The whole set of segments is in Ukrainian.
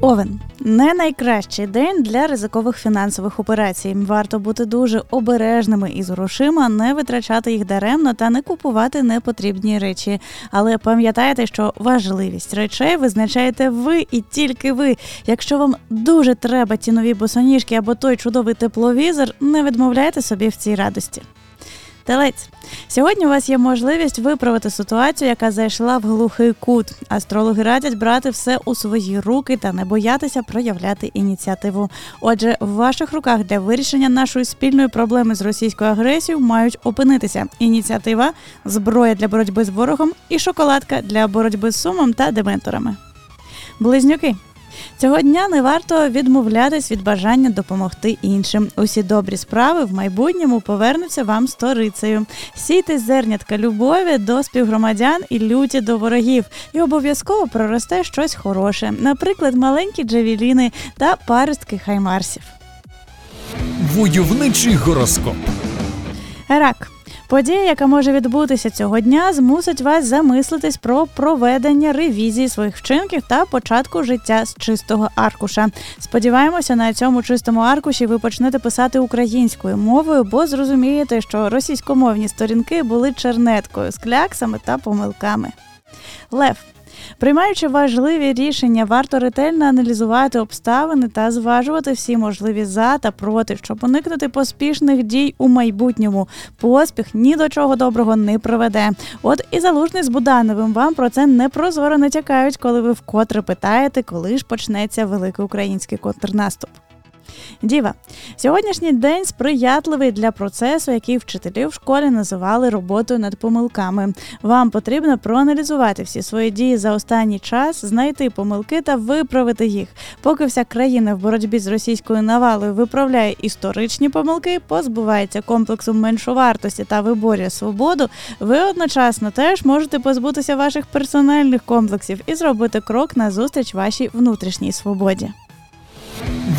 Овен не найкращий день для ризикових фінансових операцій. Варто бути дуже обережними із грошима, не витрачати їх даремно та не купувати непотрібні речі. Але пам'ятайте, що важливість речей визначаєте ви і тільки ви. Якщо вам дуже треба ті нові босоніжки або той чудовий тепловізор, не відмовляйте собі в цій радості. Телець, сьогодні у вас є можливість виправити ситуацію, яка зайшла в глухий кут. Астрологи радять брати все у свої руки та не боятися проявляти ініціативу. Отже, в ваших руках для вирішення нашої спільної проблеми з російською агресією мають опинитися ініціатива, зброя для боротьби з ворогом і шоколадка для боротьби з сумом та дементорами. Близнюки. Цього дня не варто відмовлятись від бажання допомогти іншим. Усі добрі справи в майбутньому повернуться вам сторицею. Сійте зернятка любові до співгромадян і люті до ворогів, і обов'язково проросте щось хороше, наприклад, маленькі джавеліни та паростки хаймарсів. Войовничий гороскоп. Рак. Подія, яка може відбутися цього дня, змусить вас замислитись про проведення ревізії своїх вчинків та початку життя з чистого аркуша. Сподіваємося, на цьому чистому аркуші ви почнете писати українською мовою, бо зрозумієте, що російськомовні сторінки були чернеткою з кляксами та помилками. Лев. Приймаючи важливі рішення, варто ретельно аналізувати обставини та зважувати всі можливі за та проти, щоб уникнути поспішних дій у майбутньому. Поспіх ні до чого доброго не приведе. От і залужний з Будановим вам про це непрозоро натякають, коли ви вкотре питаєте, коли ж почнеться великий український контрнаступ. Діва, сьогоднішній день сприятливий для процесу, який вчителі в школі називали роботою над помилками. Вам потрібно проаналізувати всі свої дії за останній час, знайти помилки та виправити їх. Поки вся країна в боротьбі з російською навалою виправляє історичні помилки, позбувається комплексу меншовартості та виборює свободу. Ви одночасно теж можете позбутися ваших персональних комплексів і зробити крок назустріч вашій внутрішній свободі.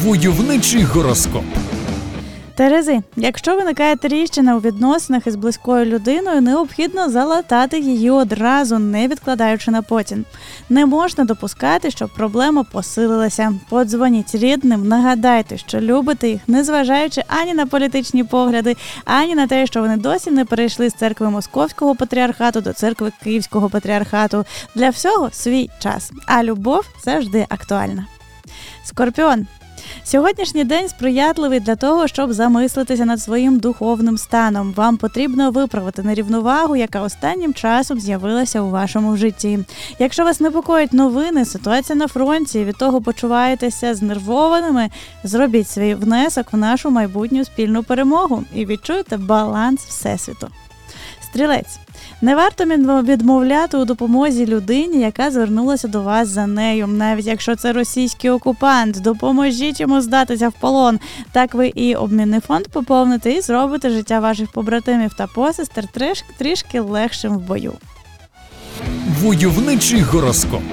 Войовничий гороскоп. Терези, якщо виникає тріщина у відносинах із близькою людиною, необхідно залатати її одразу, не відкладаючи на потім. Не можна допускати, щоб проблема посилилася. Подзвоніть рідним, нагадайте, що любите їх, незважаючи ані на політичні погляди, ані на те, що вони досі не перейшли з церкви Московського патріархату до церкви Київського патріархату. Для всього свій час. А любов завжди актуальна. Скорпіон. Сьогоднішній день сприятливий для того, щоб замислитися над своїм духовним станом. Вам потрібно виправити нерівновагу, яка останнім часом з'явилася у вашому житті. Якщо вас непокоїть новини, ситуація на фронті, від того почуваєтеся знервованими, зробіть свій внесок в нашу майбутню спільну перемогу і відчуєте баланс всесвіту. Стрілець. Не варто відмовляти у допомозі людині, яка звернулася до вас за нею, навіть якщо це російський окупант. Допоможіть йому здатися в полон. Так ви і обмінний фонд поповните і зробите життя ваших побратимів та посестер трішки легшим в бою. Войовничий гороскоп.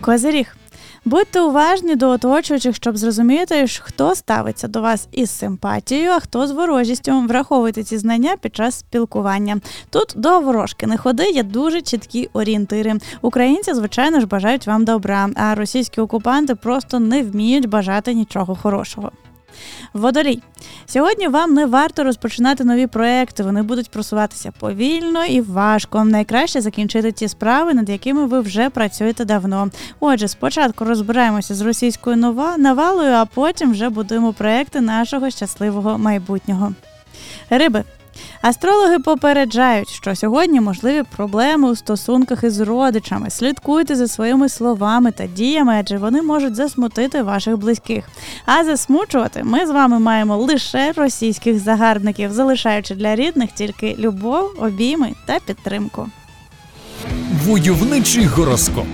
Козиріг. Будьте уважні до оточуючих, щоб зрозуміти, хто ставиться до вас із симпатією, а хто з ворожістю. Враховуйте ці знання під час спілкування. Тут до ворожки не ходи, є дуже чіткі орієнтири. Українці, звичайно ж, бажають вам добра, а російські окупанти просто не вміють бажати нічого хорошого. Водолій. Сьогодні вам не варто розпочинати нові проекти. Вони будуть просуватися повільно і важко. Найкраще закінчити ті справи, над якими ви вже працюєте давно. Отже, спочатку розбираємося з російською навалою, а потім вже будуємо проекти нашого щасливого майбутнього. Риби. Астрологи попереджають, що сьогодні можливі проблеми у стосунках із родичами. Слідкуйте за своїми словами та діями, адже вони можуть засмутити ваших близьких. А засмучувати ми з вами маємо лише російських загарбників, залишаючи для рідних тільки любов, обійми та підтримку. Войовничий гороскоп.